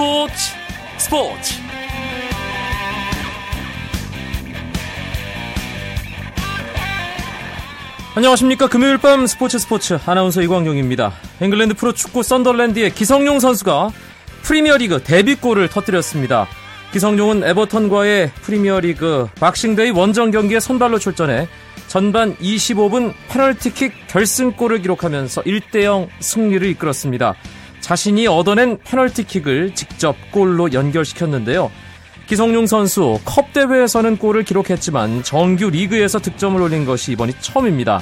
스포츠 스포츠. 안녕하십니까. 금요일 밤 스포츠 스포츠 아나운서 이광용입니다. 잉글랜드 프로축구 썬더랜드의 기성용 선수가 프리미어리그 데뷔골을 터뜨렸습니다. 기성용은 에버턴과의 프리미어리그 박싱데이 원정 경기에 선발로 출전해 전반 25분 페널티킥 결승골을 기록하면서 1대0 승리를 이끌었습니다. 자신이 얻어낸 페널티킥을 직접 골로 연결시켰는데요. 기성용 선수 컵 대회에서는 골을 기록했지만 정규 리그에서 득점을 올린 것이 이번이 처음입니다.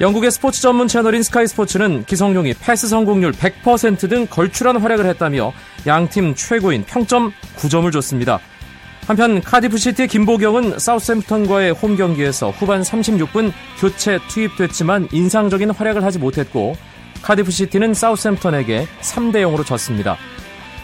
영국의 스포츠 전문 채널인 스카이 스포츠는 기성용이 패스 성공률 100%등 걸출한 활약을 했다며 양팀 최고인 평점 9점을 줬습니다. 한편 카디프시티의 김보경은 사우스햄프턴과의 홈 경기에서 후반 36분 교체 투입됐지만 인상적인 활약을 하지 못했고 카디프 시티는 사우스햄프턴에게 3대 0으로 졌습니다.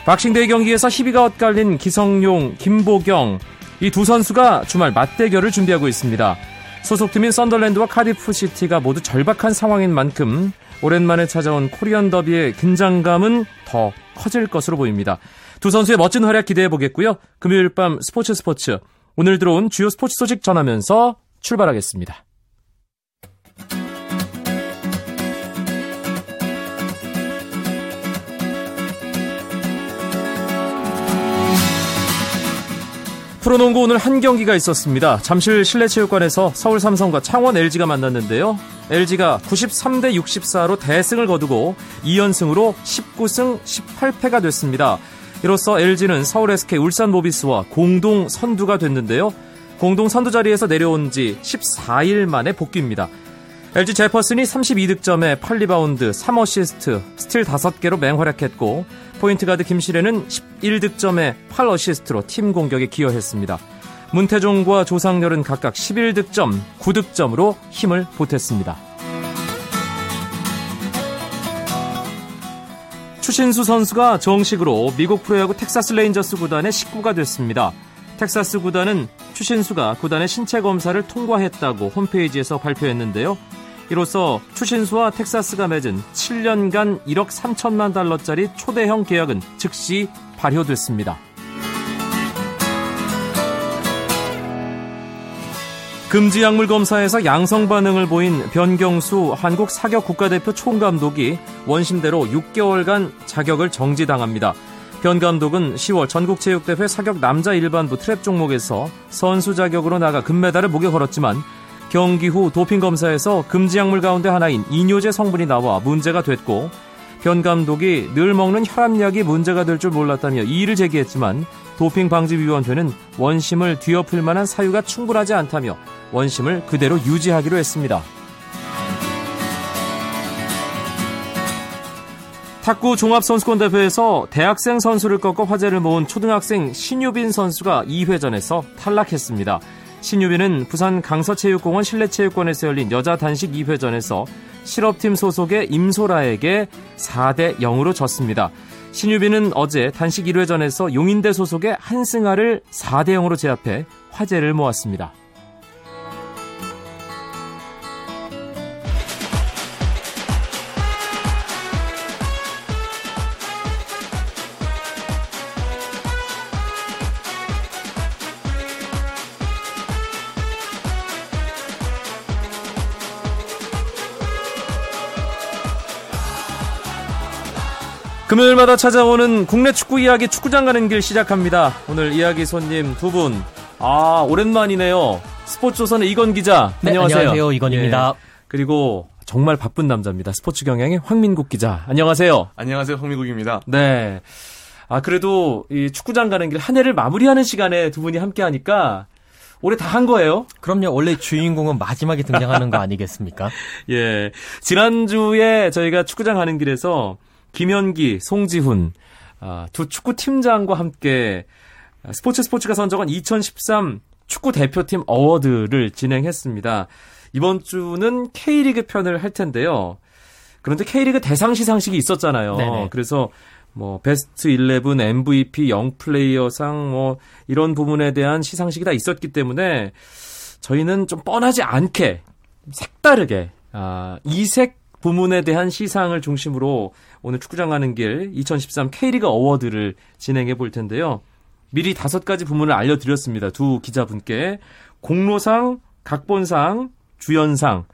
박싱데이 경기에서 희비가 엇갈린 기성용, 김보경 이 두 선수가 주말 맞대결을 준비하고 있습니다. 소속팀인 썬더랜드와 카디프 시티가 모두 절박한 상황인 만큼 오랜만에 찾아온 코리안 더비의 긴장감은 더 커질 것으로 보입니다. 두 선수의 멋진 활약 기대해 보겠고요. 금요일 밤 스포츠 스포츠 오늘 들어온 주요 스포츠 소식 전하면서 출발하겠습니다. 프로농구 오늘 한 경기가 있었습니다. 잠실 실내체육관에서 서울 삼성과 창원 LG가 만났는데요. LG가 93대 64로 대승을 거두고 2연승으로 19승 18패가 됐습니다. 이로써 LG는 서울 SK 울산 모비스와 공동 선두가 됐는데요. 공동 선두 자리에서 내려온 지 14일 만에 복귀입니다. LG 제퍼슨이 32득점에 8리바운드, 3어시스트, 스틸 5개로 맹활약했고 포인트 가드 김시래는 11득점에 8어시스트로 팀 공격에 기여했습니다. 문태종과 조상열은 각각 11득점, 9득점으로 힘을 보탰습니다. 추신수 선수가 정식으로 미국 프로야구 텍사스 레인저스 구단의 식구가 됐습니다. 텍사스 구단은 추신수가 구단의 신체 검사를 통과했다고 홈페이지에서 발표했는데요. 이로써 추신수와 텍사스가 맺은 7년간 1억 3천만 달러짜리 초대형 계약은 즉시 발효됐습니다. 금지 약물 검사에서 양성 반응을 보인 변경수 한국 사격 국가대표 총감독이 원심대로 6개월간 자격을 정지당합니다. 변 감독은 10월 전국체육대회 사격 남자 일반부 트랩 종목에서 선수 자격으로 나가 금메달을 목에 걸었지만 경기 후 도핑 검사에서 금지 약물 가운데 하나인 이뇨제 성분이 나와 문제가 됐고 변 감독이 늘 먹는 혈압약이 문제가 될 줄 몰랐다며 이의를 제기했지만 도핑방지위원회는 원심을 뒤엎을 만한 사유가 충분하지 않다며 원심을 그대로 유지하기로 했습니다. 탁구 종합선수권대회에서 대학생 선수를 꺾어 화제를 모은 초등학생 신유빈 선수가 2회전에서 탈락했습니다. 신유빈은 부산 강서체육공원 실내체육관에서 열린 여자 단식 2회전에서 실업팀 소속의 임소라에게 4대 0으로 졌습니다. 신유빈은 어제 단식 1회전에서 용인대 소속의 한승아를 4대 0으로 제압해 화제를 모았습니다. 금요일마다 찾아오는 국내 축구 이야기 축구장 가는 길 시작합니다. 오늘 이야기 손님 두 분. 아, 오랜만이네요. 스포츠조선의 이건 기자. 네, 안녕하세요. 안녕하세요. 이건입니다. 예. 그리고 정말 바쁜 남자입니다. 스포츠 경향의 황민국 기자. 안녕하세요. 안녕하세요. 황민국입니다. 네. 아, 그래도 이 축구장 가는 길 한 해를 마무리하는 시간에 두 분이 함께 하니까 올해 다 한 거예요? 그럼요. 원래 주인공은 마지막에 등장하는 거 아니겠습니까? 예. 지난주에 저희가 축구장 가는 길에서 김현기, 송지훈 아, 두 축구 팀장과 함께 스포츠 스포츠가 선정한 2013 축구 대표팀 어워드를 진행했습니다. 이번 주는 K리그 편을 할 텐데요. 그런데 K리그 대상 시상식이 있었잖아요. 네네. 그래서 뭐 베스트 11, MVP, 영 플레이어상 뭐 이런 부분에 대한 시상식이 다 있었기 때문에 저희는 좀 뻔하지 않게 색다르게 아, 이색 부문에 대한 시상을 중심으로 오늘 축구장 가는 길 2013 K리그 어워드를 진행해 볼 텐데요. 미리 다섯 가지 부문을 알려드렸습니다. 두 기자분께 공로상, 각본상, 주연상,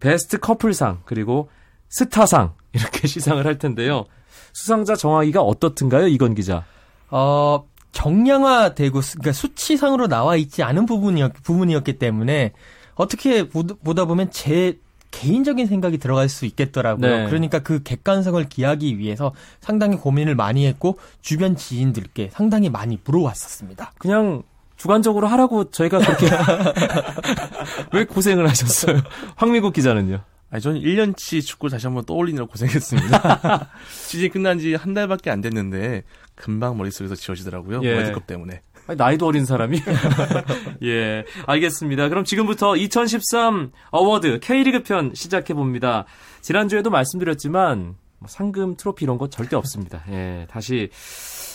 베스트 커플상 그리고 스타상 이렇게 시상을 할 텐데요. 수상자 정하기가 어떻든가요, 이건 기자? 어, 정량화되고 그러니까 수치상으로 나와 있지 않은 부분이었, 부분이었기 때문에 어떻게 보다 보면 제 개인적인 생각이 들어갈 수 있겠더라고요. 네. 그러니까 그 객관성을 기하기 위해서 상당히 고민을 많이 했고 주변 지인들께 상당히 많이 물어왔었습니다. 그냥 주관적으로 하라고 저희가 그렇게 왜 고생을 하셨어요? 황미국 기자는요? 아니, 저는 1년치 축구 다시 한번 떠올리느라 고생했습니다. 시즌 끝난 지 한 달밖에 안 됐는데 금방 머릿속에서 지워지더라고요. 예. 월드컵 때문에. 아니, 나이도 어린 사람이? 예, 알겠습니다. 그럼 지금부터 2013 award K리그 편 시작해 봅니다. 지난주에도 말씀드렸지만, 뭐 상금, 트로피 이런 거 절대 없습니다. 예, 다시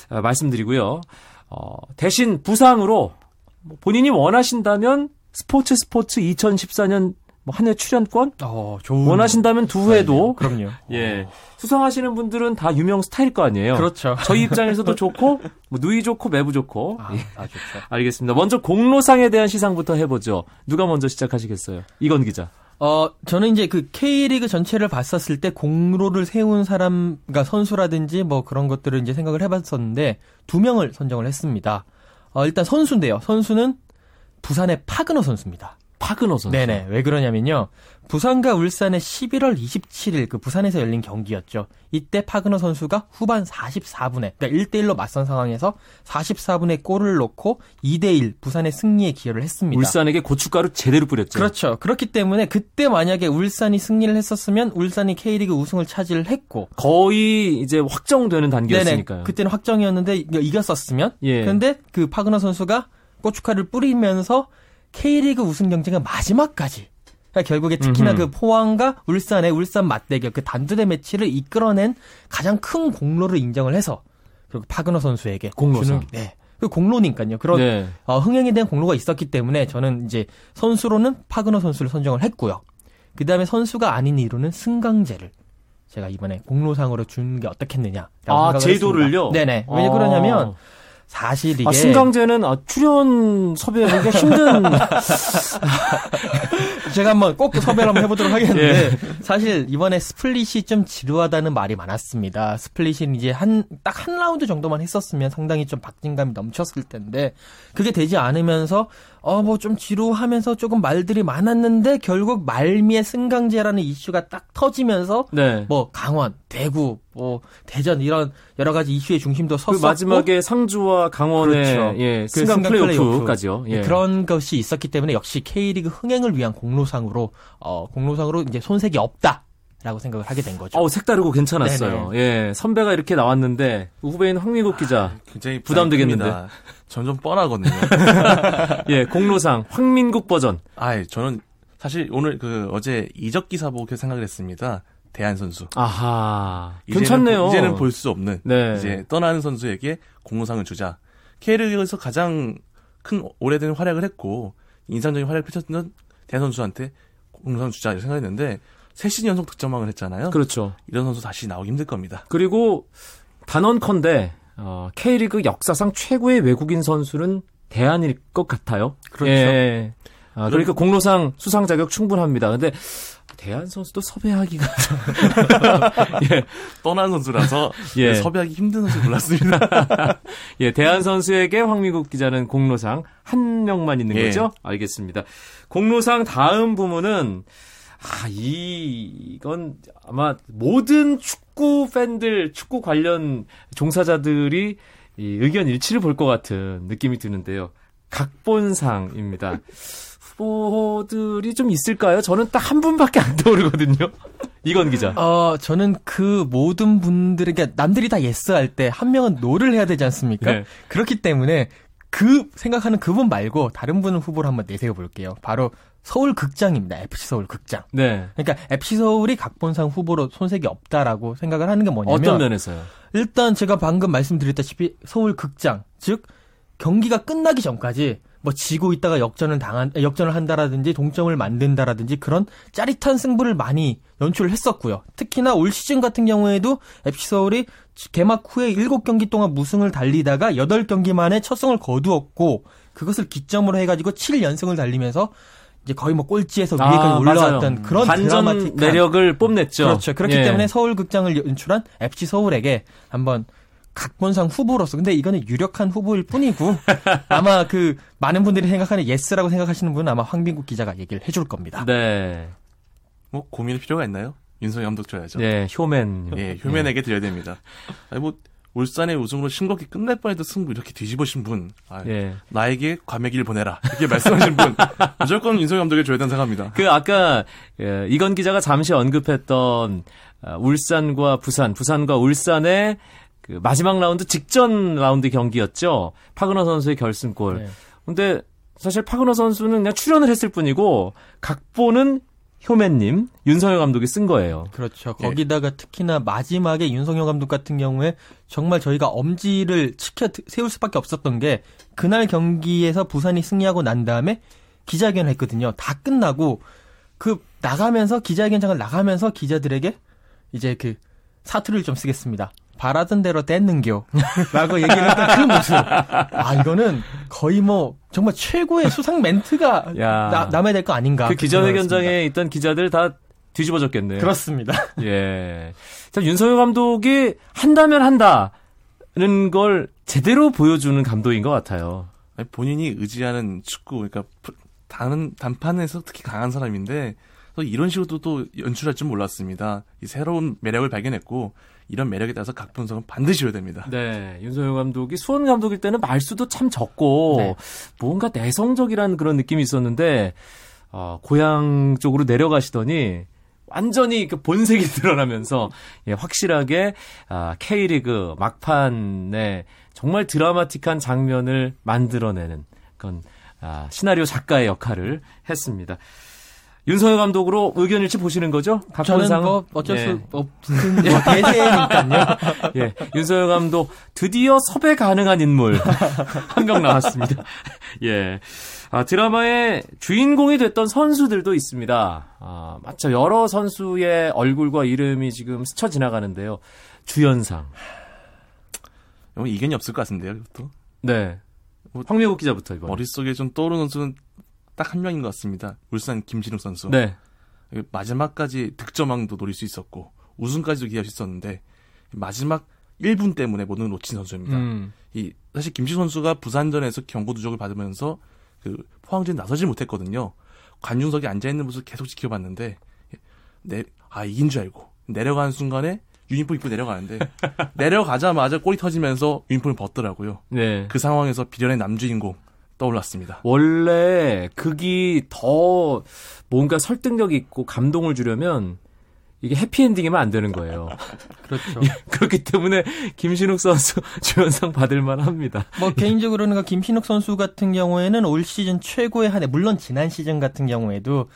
어, 말씀드리고요. 어, 대신 부상으로 뭐 본인이 원하신다면 스포츠 스포츠 2014년 뭐 한해 출연권? 어, 좋은 원하신다면 두 회도 그럼요. 예. 수상하시는 분들은 다 유명 스타일 거 아니에요. 그렇죠. 저희 입장에서도 좋고 뭐 누이 좋고 매부 좋고. 아, 예. 아, 좋죠. 알겠습니다. 먼저 공로상에 대한 시상부터 해보죠. 누가 먼저 시작하시겠어요? 이건 기자. 어, 저는 이제 그 K리그 전체를 봤었을 때 공로를 세운 사람, 그러니까 선수라든지 뭐 그런 것들을 이제 생각을 해봤었는데 두 명을 선정을 했습니다. 어, 일단 선수인데요. 선수는 부산의 파그너 선수입니다. 파그너 선수. 네네. 왜 그러냐면요. 부산과 울산의 11월 27일 그 부산에서 열린 경기였죠. 이때 파그너 선수가 후반 44분에 그러니까 1대1로 맞선 상황에서 44분에 골을 넣고 2대1 부산의 승리에 기여를 했습니다. 울산에게 고춧가루 제대로 뿌렸죠. 그렇죠. 그렇기 때문에 그때 만약에 울산이 승리를 했었으면 울산이 K리그 우승을 차지를 했고 거의 이제 확정되는 단계였으니까요. 네네. 그때는 확정이었는데 이겼었으면 예. 그런데 그 파그너 선수가 고춧가루를 뿌리면서 K리그 우승 경쟁의 마지막까지 그러니까 결국에 특히나 음흠. 그 포항과 울산의 울산 맞대결 그 단두대 매치를 이끌어낸 가장 큰 공로를 인정을 해서 그리고 파그너 선수에게 공로상. 주는 네. 그 공로니까요. 그런 네. 어, 흥행에 대한 공로가 있었기 때문에 저는 이제 선수로는 파그너 선수를 선정을 했고요. 그 다음에 선수가 아닌 이유는 승강제를 제가 이번에 공로상으로 준 게 어떻겠느냐. 아, 제도를요? 네네. 왜 아. 그러냐면 사실 이게 아, 승강제는 아, 출연 섭외하기가 힘든 제가 한번 꼭 섭외를 한번 해보도록 하겠는데 예. 사실 이번에 split이 좀 지루하다는 말이 많았습니다. split이 이제 한 딱 한 라운드 정도만 했었으면 상당히 좀 박진감이 넘쳤을 텐데 그게 되지 않으면서 어 뭐 좀 지루하면서 조금 말들이 많았는데 결국 말미에 승강제라는 이슈가 딱 터지면서 네. 뭐 강원, 대구, 뭐 대전 이런 여러 가지 이슈의 중심도 그 섰었고 그 마지막에 상주와 강원의 그렇죠. 예, 그 승강, 승강 플레이오프까지요. 예. 그런 것이 있었기 때문에 역시 K리그 흥행을 위한 공로상으로 어 공로상으로 이제 손색이 없다. 라고 생각을 하게 된 거죠. 어, 색다르고 괜찮았어요. 네네. 예, 선배가 이렇게 나왔는데 후배인 황미국 기자 아, 굉장히 부담되겠는데. 점점 뻔하거든요. 예, 공로상 황민국 버전. 아, 저는 사실 오늘 그 어제 이적 기사 보고 생각을 했습니다. 대한 선수. 아하. 이제는 괜찮네요. 이제는 볼 수 없는 네. 이제 떠나는 선수에게 공로상을 주자. K리그에서 가장 큰 오래된 활약을 했고 인상적인 활약을 펼쳤던 대한 선수한테 공로상 주자 이렇게 생각했는데 세 시즌 연속 득점왕을 했잖아요. 그렇죠. 이런 선수 다시 나오기 힘들 겁니다. 그리고 단언컨대 어, K리그 역사상 최고의 외국인 선수는 대안일 것 같아요. 그렇죠. 예. 아, 그러니까 공로상 수상 자격 충분합니다. 근데 대한 선수도 섭외하기가 예. 떠난 선수라서 예. 섭외하기 힘든 선수 골랐습니다. 예, 대한 선수에게 황미국 기자는 공로상 한 명만 있는 예. 거죠? 알겠습니다. 공로상 다음 부문은 아, 이, 이건 아마 모든 축구 팬들, 축구 관련 종사자들이 이 의견 일치를 볼 것 같은 느낌이 드는데요. 각본상입니다. 후보들이 좀 있을까요? 저는 딱 한 분밖에 안 떠오르거든요. 이건 기자. 어, 저는 그 모든 분들에게 그러니까 남들이 다 yes 할 때 한 명은 no를 해야 되지 않습니까? 네. 그렇기 때문에 그 생각하는 그분 말고 다른 분을 후보로 한번 내세워 볼게요. 바로 서울 극장입니다. FC 서울 극장. 네. 그러니까 FC 서울이 각본상 후보로 손색이 없다라고 생각을 하는 게 뭐냐면 어떤 면에서요? 일단 제가 방금 말씀드렸다시피 서울 극장, 즉 경기가 끝나기 전까지 뭐 지고 있다가 역전을 당한 역전을 한다라든지 동점을 만든다라든지 그런 짜릿한 승부를 많이 연출을 했었고요. 특히나 올 시즌 같은 경우에도 FC 서울이 개막 후에 7경기 동안 무승을 달리다가 8경기 만에 첫 승을 거두었고 그것을 기점으로 해 가지고 7연승을 달리면서 이제 거의 뭐 꼴찌에서 아, 위에까지 올라왔던 맞아요. 그런 반전 매력을 뽐냈죠. 그렇죠. 그렇기 예. 때문에 서울 극장을 연출한 FC 서울에게 한번 각본상 후보로서 근데 이거는 유력한 후보일 뿐이고 아마 그 많은 분들이 생각하는 yes라고 생각하시는 분은 아마 황빈국 기자가 얘기를 해줄 겁니다. 네. 뭐 고민할 필요가 있나요? 윤성효 감독 줘야죠. 네, 효멘. 예, 효멘에게 드려야 됩니다. 아니 뭐 울산의 우승으로 싱겁게 끝날 뻔했던 승부 이렇게 뒤집으신 분, 아, 예. 나에게 과메기를 보내라 이렇게 말씀하신 분 무조건 윤성효 감독에 줘야 된다고 생각합니다. 그 아까 예, 이건 기자가 잠시 언급했던 아, 울산과 부산, 부산과 울산의 그 마지막 라운드 직전 라운드 경기였죠. 파그너 선수의 결승골. 네. 근데 사실 파그너 선수는 그냥 출연을 했을 뿐이고 각본은 효맨님, 윤성열 감독이 쓴 거예요. 그렇죠. 예. 거기다가 특히나 마지막에 윤성열 감독 같은 경우에 정말 저희가 엄지를 치켜 세울 수밖에 없었던 게 그날 경기에서 부산이 승리하고 난 다음에 기자회견을 했거든요. 다 끝나고 그 나가면서 기자회견장을 나가면서 기자들에게 이제 그 사투를 좀 쓰겠습니다. 바라던 대로 뗐는겨. 라고 얘기를 했던 그 모습. 아, 이거는 거의 뭐, 정말 최고의 수상 멘트가 나, 남아야 될 거 아닌가. 그 기자회견장에 있던 기자들 다 뒤집어졌겠네요. 그렇습니다. 예. 자, 윤석열 감독이 한다면 한다는 걸 제대로 보여주는 감독인 것 같아요. 본인이 의지하는 축구, 그러니까 다른 단판에서 특히 강한 사람인데 이런 식으로도 또 연출할 줄 몰랐습니다. 이 새로운 매력을 발견했고 이런 매력에 따라서 각 분석은 반드시 해야 됩니다. 네, 윤석열 감독이 수원 감독일 때는 말수도 참 적고 네. 뭔가 내성적이라는 그런 느낌이 있었는데 어, 고향 쪽으로 내려가시더니 완전히 그 본색이 드러나면서 예, 확실하게 아, K리그 막판에 정말 드라마틱한 장면을 만들어내는 그런 아, 시나리오 작가의 역할을 했습니다. 윤석열 감독으로 의견 일치 보시는 거죠? 저는 뭐 어쩔 예. 수 없는 뭐 대세니까요. 예, 윤석열 감독 드디어 섭외 가능한 인물 한 명 나왔습니다. 예, 아, 드라마의 주인공이 됐던 선수들도 있습니다. 아, 맞죠? 여러 선수의 얼굴과 이름이 지금 스쳐 지나가는데요. 주연상. 뭐 이견이 없을 것 같은데요, 이것도. 네. 뭐, 황미국 기자부터 이번. 머릿속에 좀 떠오르는 선수는 딱 한 명인 것 같습니다. 울산 김진욱 선수. 네. 마지막까지 득점왕도 노릴 수 있었고 우승까지도 기할 수 있었는데 마지막 1분 때문에 모든 놓친 선수입니다. 음. 이 사실 김지 선수가 부산전에서 경고 누적을 받으면서 그 포항전 나서지 못했거든요. 관중석에 앉아 있는 모습 계속 지켜봤는데 내, 아 이긴 줄 알고 내려가는 순간에 유니폼 입고 내려가는데 내려가자마자 꼬리 터지면서 유니폼을 벗더라고요. 네. 그 상황에서 비련의 남주인공 떠올랐습니다. 원래 극이 더 뭔가 설득력 있고 감동을 주려면 이게 해피엔딩이면 안 되는 거예요. 그렇죠. 예, 그렇기 때문에 김신욱 선수 주연상 받을 만합니다. 뭐 개인적으로는 그 김신욱 선수 같은 경우에는 올 시즌 최고의 한 해, 물론 지난 시즌 같은 경우에도 어,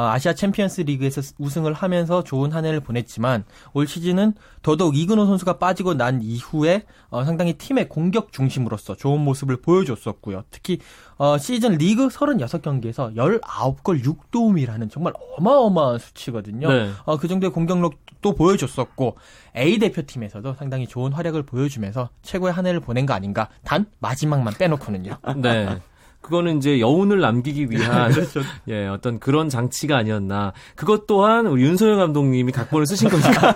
아시아 챔피언스 리그에서 우승을 하면서 좋은 한 해를 보냈지만 올 시즌은 더더욱 이근호 선수가 빠지고 난 이후에 어, 상당히 팀의 공격 중심으로서 좋은 모습을 보여줬었고요. 특히 어, 시즌 리그 36경기에서 19골 6도움이라는 정말 어마어마한 수치거든요. 네. 어, 그 정도의 공격력도 보여줬었고 A 대표팀에서도 상당히 좋은 활약을 보여주면서 최고의 한 해를 보낸 거 아닌가. 단 마지막만 빼놓고는요. 네. 그거는 이제 여운을 남기기 위한 그렇죠. 예 어떤 그런 장치가 아니었나. 그것 또한 우리 윤소영 감독님이 각본을 쓰신 거니까.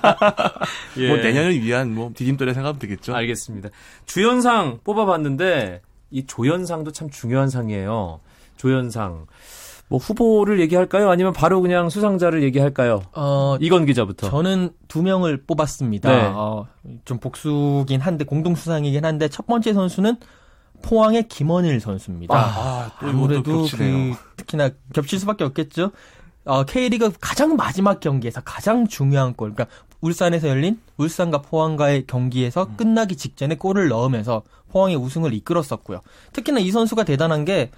예. 뭐 내년을 위한 뭐 디딤돌에 생각하면 되겠죠. 알겠습니다. 주연상 뽑아봤는데 이 조연상도 참 중요한 상이에요. 조연상. 뭐 후보를 얘기할까요? 아니면 바로 그냥 수상자를 얘기할까요? 어, 이건 기자부터. 저는 두 명을 뽑았습니다. 네. 어, 좀 복수긴 한데 공동 수상이긴 한데 첫 번째 선수는 포항의 김원일 선수입니다. 아, 아무래도 그 특히나 겹칠 수밖에 없겠죠. 어, K리그 가장 마지막 경기에서 가장 중요한 골, 그러니까 울산에서 열린 울산과 포항과의 경기에서 음. 끝나기 직전에 골을 넣으면서 포항의 우승을 이끌었었고요. 특히나 이 선수가 대단한 게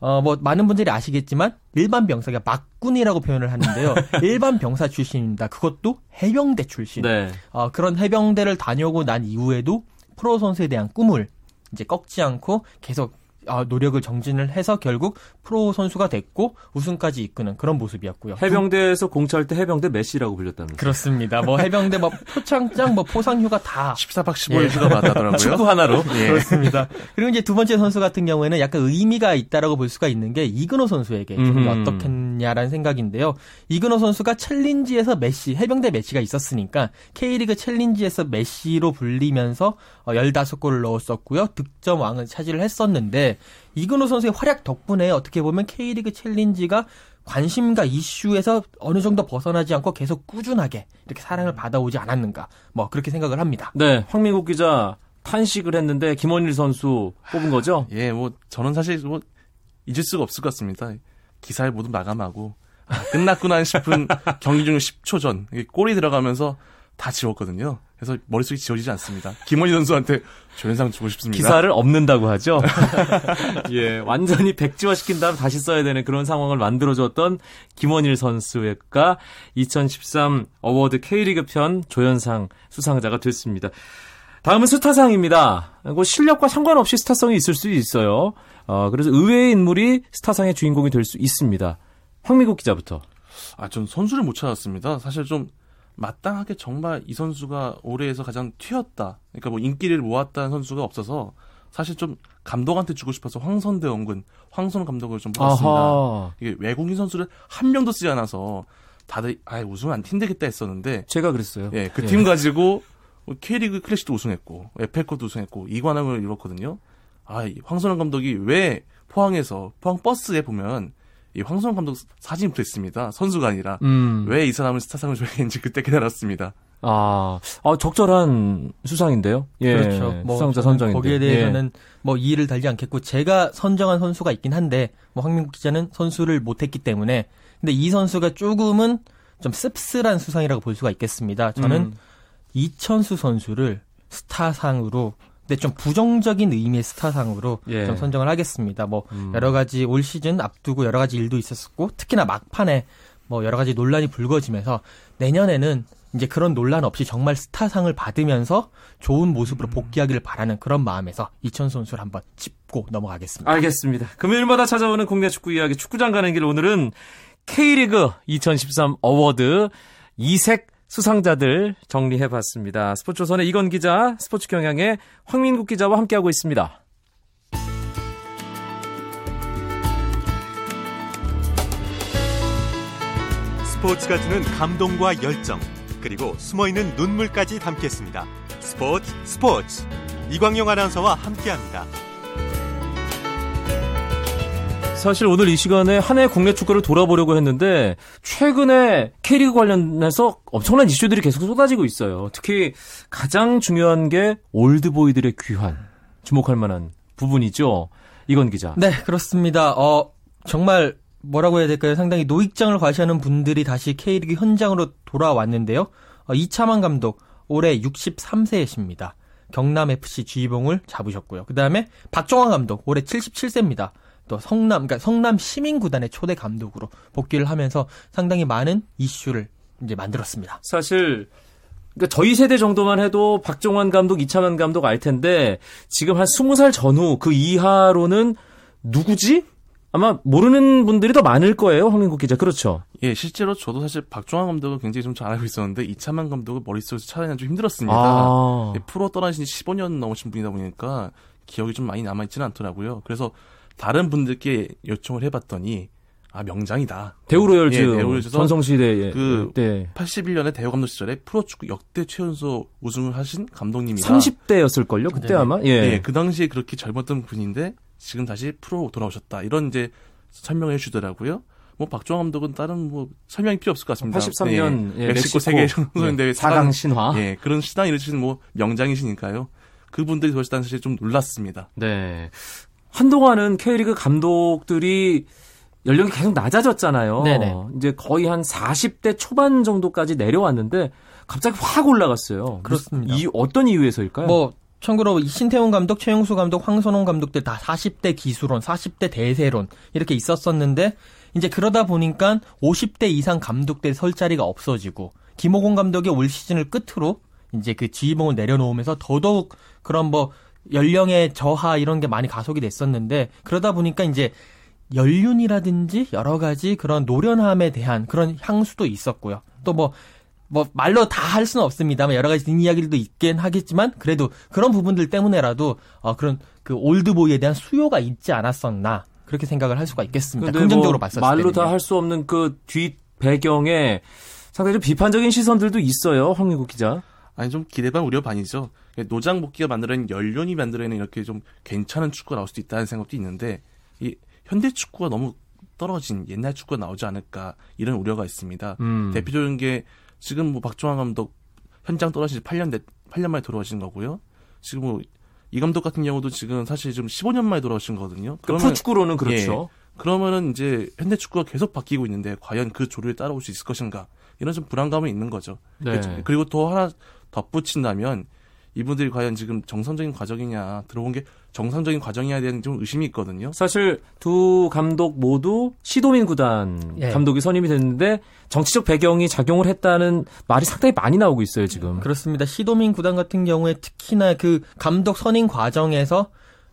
어, 뭐, 많은 분들이 아시겠지만, 일반 병사, 가 막군이라고 표현을 하는데요. 일반 병사 출신입니다. 그것도 해병대 출신. 네. 어, 그런 해병대를 다녀오고 난 이후에도 프로 선수에 대한 꿈을 이제 꺾지 않고 계속 아, 노력을 정진을 해서 결국 프로 선수가 됐고 우승까지 이끄는 그런 모습이었고요. 해병대에서 공차할 때 해병대 메시라고 불렸다면서. 그렇습니다. 뭐 해병대 뭐 표창장 뭐 포상휴가 다 14박 15일 휴가 받았더라고요. 축구 하나로. 예. 그렇습니다. 그리고 이제 두 번째 선수 같은 경우에는 약간 의미가 있다라고 볼 수가 있는 게 이근호 선수에게 좀 음. 어떻 겠냐라는 생각인데요. 이근호 선수가 챌린지에서 메시, 해병대 메시가 있었으니까 K리그 챌린지에서 메시로 불리면서 15골을 넣었었고요. 득점 왕을 차지를 했었는데 이근호 선수의 활약 덕분에 어떻게 보면 K리그 챌린지가 관심과 이슈에서 어느 정도 벗어나지 않고 계속 꾸준하게 이렇게 사랑을 받아오지 않았는가. 뭐 그렇게 생각을 합니다. 네, 황민국 기자 탄식을 했는데 김원일 선수 뽑은 거죠? 예, 뭐 저는 사실 뭐 잊을 수가 없을 것 같습니다. 기사를 모두 마감하고 아, 끝났구나 싶은 경기 중 10초 전 골이 들어가면서 다 지웠거든요. 그래서 머릿속이 지워지지 않습니다. 김원일 선수한테 조연상 주고 싶습니다. 기사를 엎는다고 하죠. 예, 완전히 백지화 시킨 다음 다시 써야 되는 그런 상황을 만들어줬던 김원일 선수가 2013 어워드 K리그 편 조연상 수상자가 됐습니다. 다음은 스타상입니다. 그 실력과 상관없이 스타성이 있을 수 있어요. 어, 그래서 의외의 인물이 스타상의 주인공이 될 수 있습니다. 황미국 기자부터. 아, 전 선수를 못 찾았습니다. 사실 좀 마땅하게 정말 이 선수가 올해에서 가장 튀었다. 그러니까 뭐 인기를 모았다는 선수가 없어서 사실 좀 감독한테 주고 싶어서 황선대 원근, 황선 감독을 좀 뽑았습니다. 아하. 이게 외국인 선수를 한 명도 쓰지 않아서 다들 아 우승 안 힘들겠다 했었는데 제가 그랬어요. 예, 그팀 가지고 K리그 클래식도 우승했고 에펠컵도 우승했고 이관왕을 이뤘거든요. 아, 이 황선홍 감독이 왜 포항에서 포항 버스에 보면 이 황선홍 감독 사진이 붙어 있습니다. 선수가 아니라 음. 왜이 사람을 스타상을 줘야겠는지 그때 깨달았습니다. 아, 아, 적절한 수상인데요. 예. 그렇죠. 뭐 수상자 선정인데. 거기에 예. 대해서는 뭐 이의를 달지 않겠고 제가 선정한 선수가 있긴 한데 뭐 황민국 기자는 선수를 못했기 때문에 근데 이 선수가 조금은 좀 씁쓸한 수상이라고 볼 수가 있겠습니다. 저는 음. 이천수 선수를 스타상으로 근데 좀 부정적인 의미의 스타상으로 예. 좀 선정을 하겠습니다. 뭐 음. 여러 가지 올 시즌 앞두고 여러 가지 일도 있었고 특히나 막판에 뭐 여러 가지 논란이 불거지면서 내년에는 이제 그런 논란 없이 정말 스타상을 받으면서 좋은 모습으로 음. 복귀하기를 바라는 그런 마음에서 이천수 선수를 한번 짚고 넘어가겠습니다. 알겠습니다. 금요일마다 찾아오는 국내 축구 이야기 축구장 가는 길 오늘은 K리그 2013 어워드 이색 수상자들 정리해봤습니다. 스포츠조선의 이건 기자, 스포츠 경향의 황민국 기자와 함께하고 있습니다. 스포츠가 주는 감동과 열정 그리고 숨어있는 눈물까지 담겠습니다. 스포츠 스포츠 이광용 아나운서와 함께합니다. 사실 오늘 이 시간에 한 해 국내 축구를 돌아보려고 했는데 최근에 K리그 관련해서 엄청난 이슈들이 계속 쏟아지고 있어요. 특히 가장 중요한 게 올드보이들의 귀환 주목할 만한 부분이죠. 이건 기자. 네, 그렇습니다. 어, 정말 뭐라고 해야 될까요? 상당히 노익장을 과시하는 분들이 다시 K리그 현장으로 돌아왔는데요. 어, 이차만 감독 올해 63세이십니다. 경남 FC 쥐봉을 잡으셨고요. 그 다음에 박종환 감독 올해 77세입니다. 또 성남, 그러니까 성남 시민구단의 초대 감독으로 복귀를 하면서 상당히 많은 이슈를 이제 만들었습니다. 사실 그러니까 저희 세대 정도만 해도 박종환 감독, 이차만 감독 알 텐데 지금 한 20살 전후 그 이하로는 누구지? 아마 모르는 분들이 더 많을 거예요, 황민국 기자. 그렇죠. 예, 실제로 저도 사실 박종환 감독을 굉장히 좀 잘 알고 있었는데 이차만 감독을 머릿속에서 찾아내는 좀 힘들었습니다. 아. 예, 프로 떠나신 지 15년 넘으신 분이다 보니까 기억이 좀 많이 남아있지는 않더라고요. 그래서 다른 분들께 요청을 해봤더니 아 명장이다. 대우로열즈 예, 전성시대에 그 네. 81년에 대우 감독 시절에 프로축구 역대 최연소 우승을 하신 감독님이다. 30대였을 걸요, 그때 네. 아마? 예. 예, 그 당시에 그렇게 젊었던 분인데 지금 다시 프로 돌아오셨다. 이런 이제 설명을 해주더라고요. 뭐 박종환 감독은 다른 뭐 설명이 필요 없을 것 같습니다. 83년 예, 예, 멕시코 세계 선수권 대회 4강 신화. 예, 그런 시당 이루신 뭐 명장이시니까요. 그분들이 그러시다는 사실 좀 놀랐습니다. 네. 한동안은 K리그 감독들이 연령이 계속 낮아졌잖아요. 네네. 이제 거의 한 40대 초반 정도까지 내려왔는데 갑자기 확 올라갔어요. 그렇습니다. 이 어떤 이유에서일까요? 뭐 참고로 신태훈 감독, 최용수 감독, 황선홍 감독들 다 40대 기수론, 40대 대세론 이렇게 있었었는데 이제 그러다 보니까 50대 이상 감독들 설 자리가 없어지고 김호곤 감독이 올 시즌을 끝으로 이제 그 지휘봉을 내려놓으면서 더더욱 그런 뭐 연령의 저하 이런 게 많이 가속이 됐었는데 그러다 보니까 이제 연륜이라든지 여러 가지 그런 노련함에 대한 그런 향수도 있었고요. 또뭐뭐 말로 다 할 수는 없습니다만 여러 가지 뒷이야기들도 있긴 하겠지만 그래도 그런 부분들 때문에라도 어 그런 그 올드보이에 대한 수요가 있지 않았었나 그렇게 생각을 할 수가 있겠습니다. 긍정적으로 뭐 봤었을 때 말로 다 할 수 없는 그 뒷 배경에 상당히 좀 비판적인 시선들도 있어요. 황민국 기자. 아니 좀 기대 반 우려 반이죠. 노장 복귀가 만들어낸 연륜이 만들어낸 이렇게 좀 괜찮은 축구가 나올 수도 있다는 생각도 있는데 이 현대 축구가 너무 떨어진 옛날 축구가 나오지 않을까 이런 우려가 있습니다. 음. 대표적인 게 지금 뭐 박종환 감독 현장 떨어진 지 8년 내, 8년 만에 돌아오신 거고요. 지금 뭐 이 감독 같은 경우도 지금 사실 좀 15년 만에 돌아오신 거거든요. 그 그러면 프로축구로는 그렇죠. 예, 그러면은 이제 현대 축구가 계속 바뀌고 있는데 과연 그 조류에 따라올 수 있을 것인가 이런 좀 불안감이 있는 거죠. 네. 그리고 또 하나 덧붙인다면 이분들이 과연 지금 정상적인 과정이냐 들어온 게 정상적인 과정이냐 대한 좀 의심이 있거든요. 사실 두 감독 모두 시도민 구단 예. 감독이 선임이 됐는데 정치적 배경이 작용을 했다는 말이 상당히 많이 나오고 있어요 지금. 그렇습니다. 시도민 구단 같은 경우에 특히나 그 감독 선임 과정에서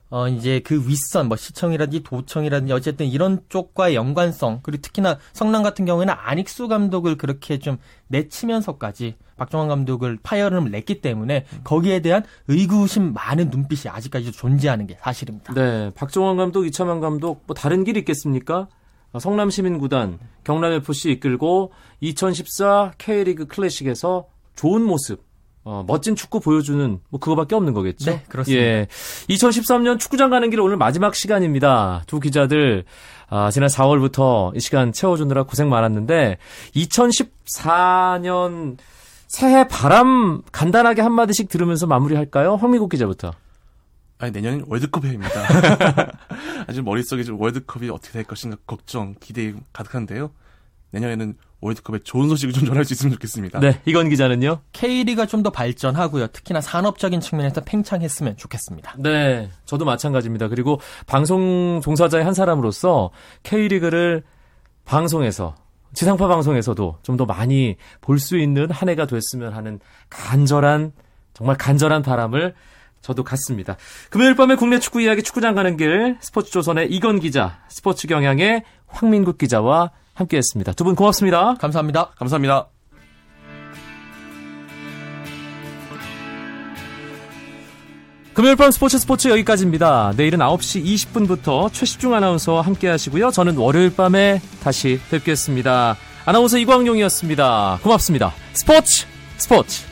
어, 이제 그 윗선, 뭐 시청이라든지 도청이라든지 어쨌든 이런 쪽과의 연관성, 그리고 특히나 성남 같은 경우에는 안익수 감독을 그렇게 좀 내치면서까지 박정환 감독을 파열음을 냈기 때문에 거기에 대한 의구심 많은 눈빛이 아직까지도 존재하는 게 사실입니다. 네. 박정환 감독, 이차만 감독, 뭐 다른 길 있겠습니까? 어, 성남 시민구단, 경남FC 이끌고 2014 K리그 클래식에서 좋은 모습, 어, 멋진 축구 보여주는 뭐 그거밖에 없는 거겠죠. 네, 그렇습니다. 예. 2013년 축구장 가는 길 오늘 마지막 시간입니다. 두 기자들 아, 지난 4월부터 이 시간 채워주느라 고생 많았는데 2014년 새해 바람 간단하게 한 마디씩 들으면서 마무리할까요? 황미국 기자부터. 아니 내년엔 월드컵입니다. 아직 머릿속에 좀 월드컵이 어떻게 될 것인가 걱정, 기대 가득한데요. 내년에는 월드컵에 좋은 소식을 좀 전할 수 있으면 좋겠습니다. 네, 이건 기자는요? K리가 좀 더 발전하고요. 특히나 산업적인 측면에서 팽창했으면 좋겠습니다. 네, 저도 마찬가지입니다. 그리고 방송 종사자의 한 사람으로서 K리그를 방송에서 지상파 방송에서도 좀 더 많이 볼 수 있는 한 해가 됐으면 하는 간절한 정말 간절한 바람을 저도 갖습니다. 금요일 밤에 국내 축구 이야기 축구장 가는 길 스포츠 조선의 이건 기자, 스포츠 경향의 황민국 기자와 함께했습니다. 두 분 고맙습니다. 감사합니다. 감사합니다. 금요일 밤 스포츠 스포츠 여기까지입니다. 내일은 9시 20분부터 최시중 아나운서와 함께 하시고요. 저는 월요일 밤에 다시 뵙겠습니다. 아나운서 이광용이었습니다. 고맙습니다. 스포츠 스포츠